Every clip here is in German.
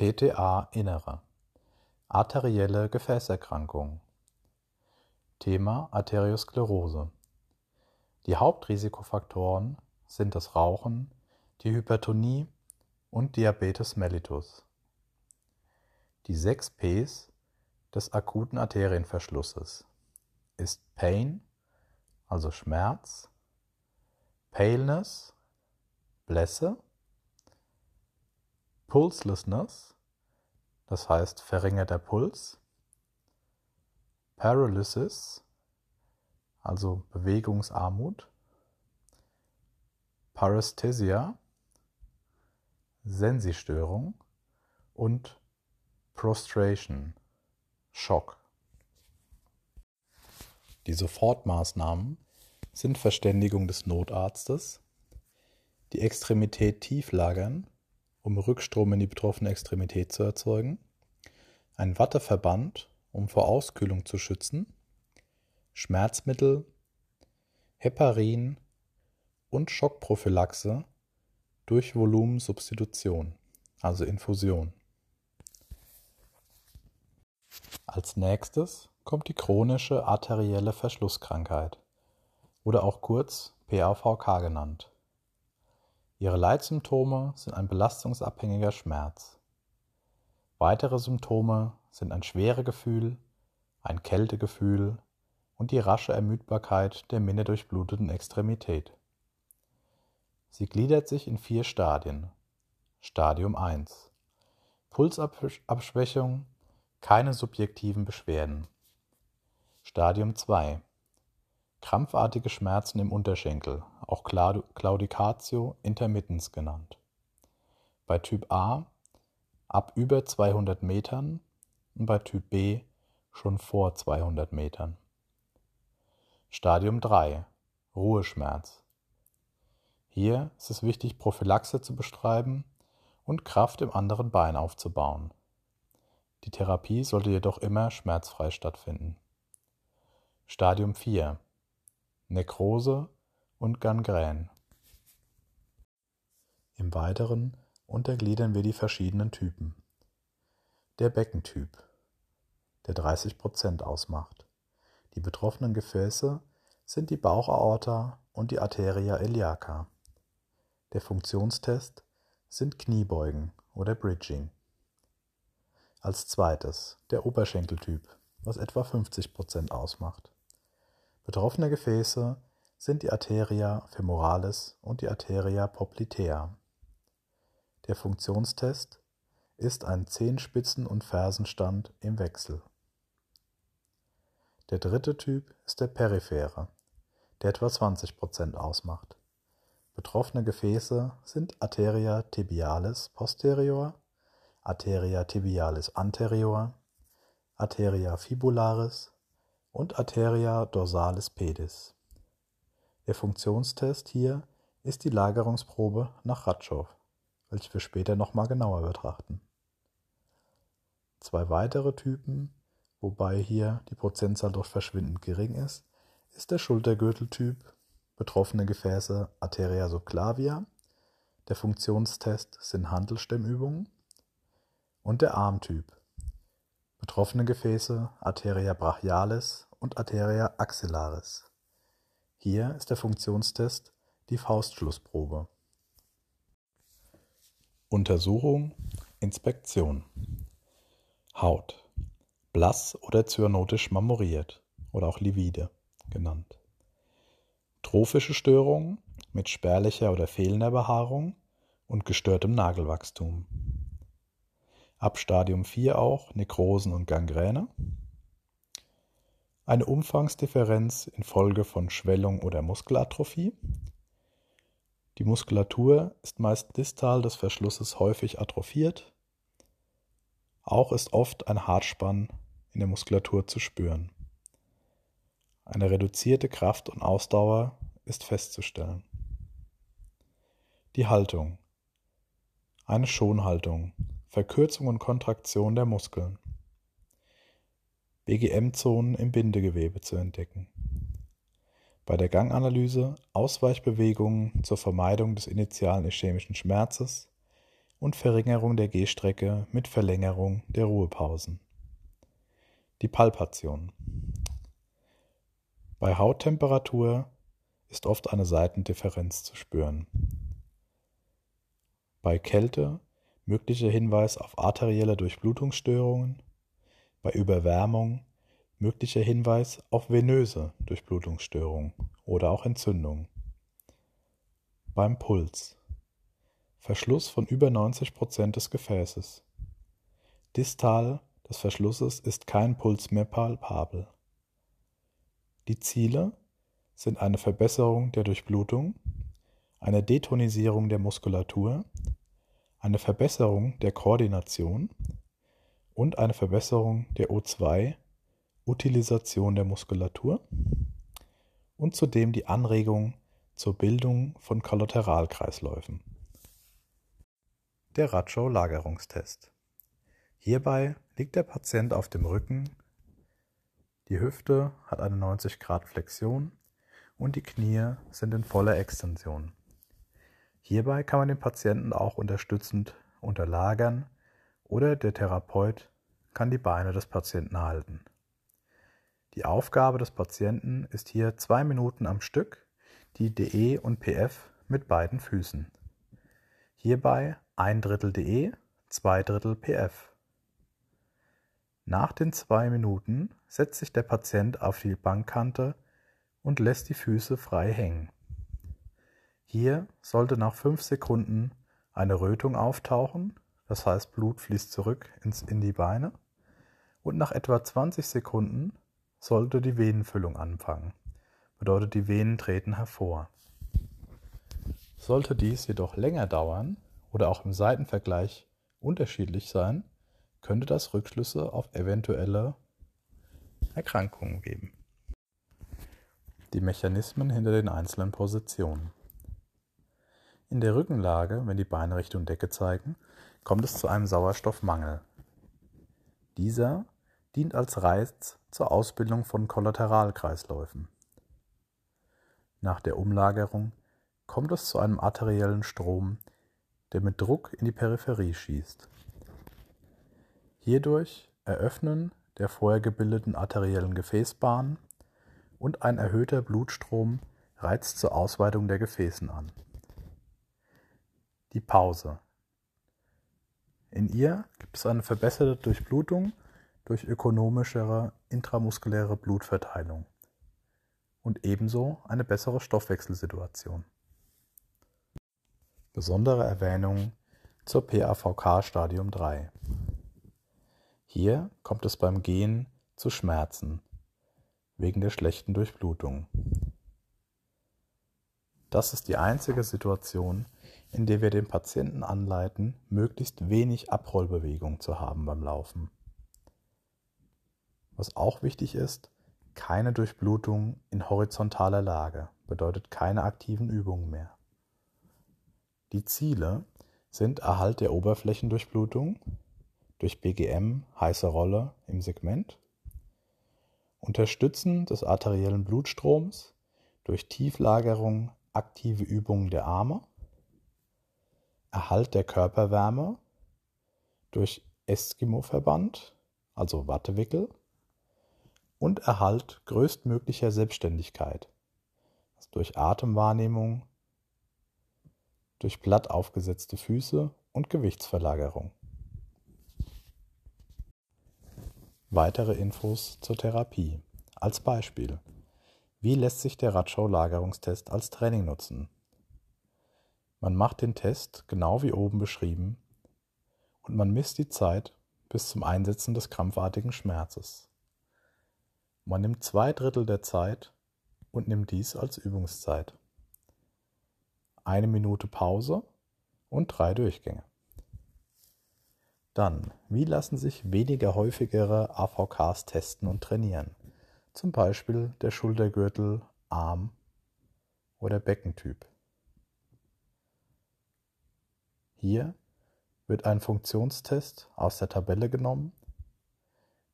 PTA Innere. Arterielle Gefäßerkrankungen Thema Arteriosklerose. Die Hauptrisikofaktoren sind das Rauchen, die Hypertonie und Diabetes mellitus. Die sechs Ps des akuten Arterienverschlusses ist Pain, also Schmerz, Paleness, Blässe, Pulselessness, das heißt verringerter Puls, Paralysis, also Bewegungsarmut, Paresthesia, Sensistörung. Und Prostration, Schock. Die Sofortmaßnahmen sind Verständigung des Notarztes, die Extremität tief lagern um Rückstrom in die betroffene Extremität zu erzeugen, ein Watteverband, um vor Auskühlung zu schützen, Schmerzmittel, Heparin und Schockprophylaxe durch Volumensubstitution, also Infusion. Als nächstes kommt die chronische arterielle Verschlusskrankheit oder auch kurz PAVK genannt. Ihre Leitsymptome sind ein belastungsabhängiger Schmerz. Weitere Symptome sind ein Schweregefühl, ein Kältegefühl und die rasche Ermüdbarkeit der minnedurchbluteten Extremität. Sie gliedert sich in vier Stadien. Stadium 1 Pulsabschwächung, keine subjektiven Beschwerden. Stadium 2 Krampfartige Schmerzen im Unterschenkel, auch Claudicatio intermittens genannt. Bei Typ A ab über 200 Metern und bei Typ B schon vor 200 Metern. Stadium 3 Ruheschmerz. Hier ist es wichtig, Prophylaxe zu beschreiben und Kraft im anderen Bein aufzubauen. Die Therapie sollte jedoch immer schmerzfrei stattfinden. Stadium 4 Nekrose und Gangrän. Im Weiteren untergliedern wir die verschiedenen Typen. Der Beckentyp, der 30% ausmacht. Die betroffenen Gefäße sind die Bauchaorta und die Arteria iliaca. Der Funktionstest sind Kniebeugen oder Bridging. Als zweites der Oberschenkeltyp, was etwa 50% ausmacht. Betroffene Gefäße sind die Arteria femoralis und die Arteria poplitea. Der Funktionstest ist ein Zehenspitzen- und Fersenstand im Wechsel. Der dritte Typ ist der periphere, der etwa 20% ausmacht. Betroffene Gefäße sind Arteria tibialis posterior, Arteria tibialis anterior, Arteria fibularis und Arteria dorsalis pedis. Der Funktionstest hier ist die Lagerungsprobe nach Ratschow, welche wir später nochmal genauer betrachten. Zwei weitere Typen, wobei hier die Prozentzahl doch verschwindend gering ist, ist der Schultergürteltyp, betroffene Gefäße Arteria subclavia, der Funktionstest sind Handelstemmübungen und der Armtyp, Betroffene Gefäße Arteria brachialis und Arteria axillaris. Hier ist der Funktionstest die Faustschlussprobe. Untersuchung, Inspektion. Haut. Blass oder zyanotisch marmoriert oder auch livide genannt. Trophische Störungen mit spärlicher oder fehlender Behaarung und gestörtem Nagelwachstum ab Stadium 4 auch Nekrosen und Gangräne. Eine Umfangsdifferenz infolge von Schwellung oder Muskelatrophie. Die Muskulatur ist meist distal des Verschlusses häufig atrophiert. Auch ist oft ein Hartspann in der Muskulatur zu spüren. Eine reduzierte Kraft und Ausdauer ist festzustellen. Die Haltung. Eine Schonhaltung Verkürzung und Kontraktion der Muskeln. BGM-Zonen im Bindegewebe zu entdecken. Bei der Ganganalyse Ausweichbewegungen zur Vermeidung des initialen ischämischen Schmerzes und Verringerung der Gehstrecke mit Verlängerung der Ruhepausen. Die Palpation. Bei Hauttemperatur ist oft eine Seitendifferenz zu spüren. Bei Kälte möglicher Hinweis auf arterielle Durchblutungsstörungen, bei Überwärmung möglicher Hinweis auf venöse Durchblutungsstörungen oder auch Entzündung. Beim Puls Verschluss von über 90 Prozent des Gefäßes. Distal des Verschlusses ist kein Puls mehr palpabel. Die Ziele sind eine Verbesserung der Durchblutung, eine Detonisierung der Muskulatur, eine Verbesserung der Koordination und eine Verbesserung der O2-Utilisation der Muskulatur und zudem die Anregung zur Bildung von Kollateralkreisläufen. Der Radschau-Lagerungstest. Hierbei liegt der Patient auf dem Rücken, die Hüfte hat eine 90 Grad Flexion und die Knie sind in voller Extension. Hierbei kann man den Patienten auch unterstützend unterlagern oder der Therapeut kann die Beine des Patienten halten. Die Aufgabe des Patienten ist hier zwei Minuten am Stück die DE und PF mit beiden Füßen. Hierbei ein Drittel DE, zwei Drittel PF. Nach den zwei Minuten setzt sich der Patient auf die Bankkante und lässt die Füße frei hängen. Hier sollte nach fünf Sekunden eine Rötung auftauchen, das heißt Blut fließt zurück ins, in die Beine, und nach etwa 20 Sekunden sollte die Venenfüllung anfangen, bedeutet die Venen treten hervor. Sollte dies jedoch länger dauern, oder auch im Seitenvergleich unterschiedlich sein, könnte das Rückschlüsse auf eventuelle Erkrankungen geben. Die Mechanismen hinter den einzelnen Positionen. In der Rückenlage, wenn die Beine Richtung Decke zeigen, kommt es zu einem Sauerstoffmangel. Dieser dient als Reiz zur Ausbildung von Kollateralkreisläufen. Nach der Umlagerung kommt es zu einem arteriellen Strom der mit Druck in die Peripherie schießt. Hierdurch Eröffnen der vorher gebildeten arteriellen Gefäßbahn und ein erhöhter Blutstrom reizt zur Ausweitung der Gefäßen an. Die Pause. In ihr gibt es eine verbesserte Durchblutung durch ökonomischere intramuskuläre Blutverteilung und ebenso eine bessere Stoffwechselsituation. Besondere Erwähnung zur PAVK Stadium 3. Hier kommt es beim Gehen zu Schmerzen wegen der schlechten Durchblutung. Das ist die einzige Situation, in der wir den Patienten anleiten, möglichst wenig Abrollbewegung zu haben beim Laufen. Was auch wichtig ist, keine Durchblutung in horizontaler Lage, bedeutet keine aktiven Übungen mehr. Die Ziele sind Erhalt der Oberflächendurchblutung durch BGM heiße Rolle im Segment, Unterstützen des arteriellen Blutstroms durch Tieflagerung aktive Übungen der Arme, Erhalt der Körperwärme durch Eskimo-Verband, also Wattewickel, und Erhalt größtmöglicher Selbstständigkeit, also durch Atemwahrnehmung, durch platt aufgesetzte Füße und Gewichtsverlagerung. Weitere Infos zur Therapie. Als Beispiel. Wie lässt sich der Radschau-Lagerungstest als Training nutzen? Man macht den Test genau wie oben beschrieben und man misst die Zeit bis zum Einsetzen des krampfartigen Schmerzes. Man nimmt zwei Drittel der Zeit und nimmt dies als Übungszeit eine Minute Pause und drei Durchgänge. Dann, wie lassen sich weniger häufigere AVKs testen und trainieren? Zum Beispiel der Schultergürtel, Arm oder Beckentyp. Hier wird ein Funktionstest aus der Tabelle genommen,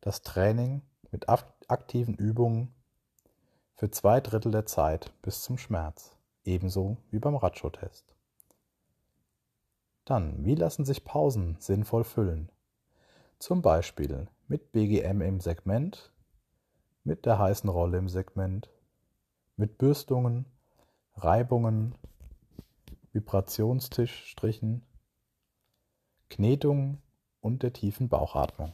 das Training mit aktiven Übungen für zwei Drittel der Zeit bis zum Schmerz ebenso wie beim Radschau-Test. Dann, wie lassen sich Pausen sinnvoll füllen? Zum Beispiel mit BGM im Segment, mit der heißen Rolle im Segment, mit Bürstungen, Reibungen, Vibrationstischstrichen, Knetung und der tiefen Bauchatmung.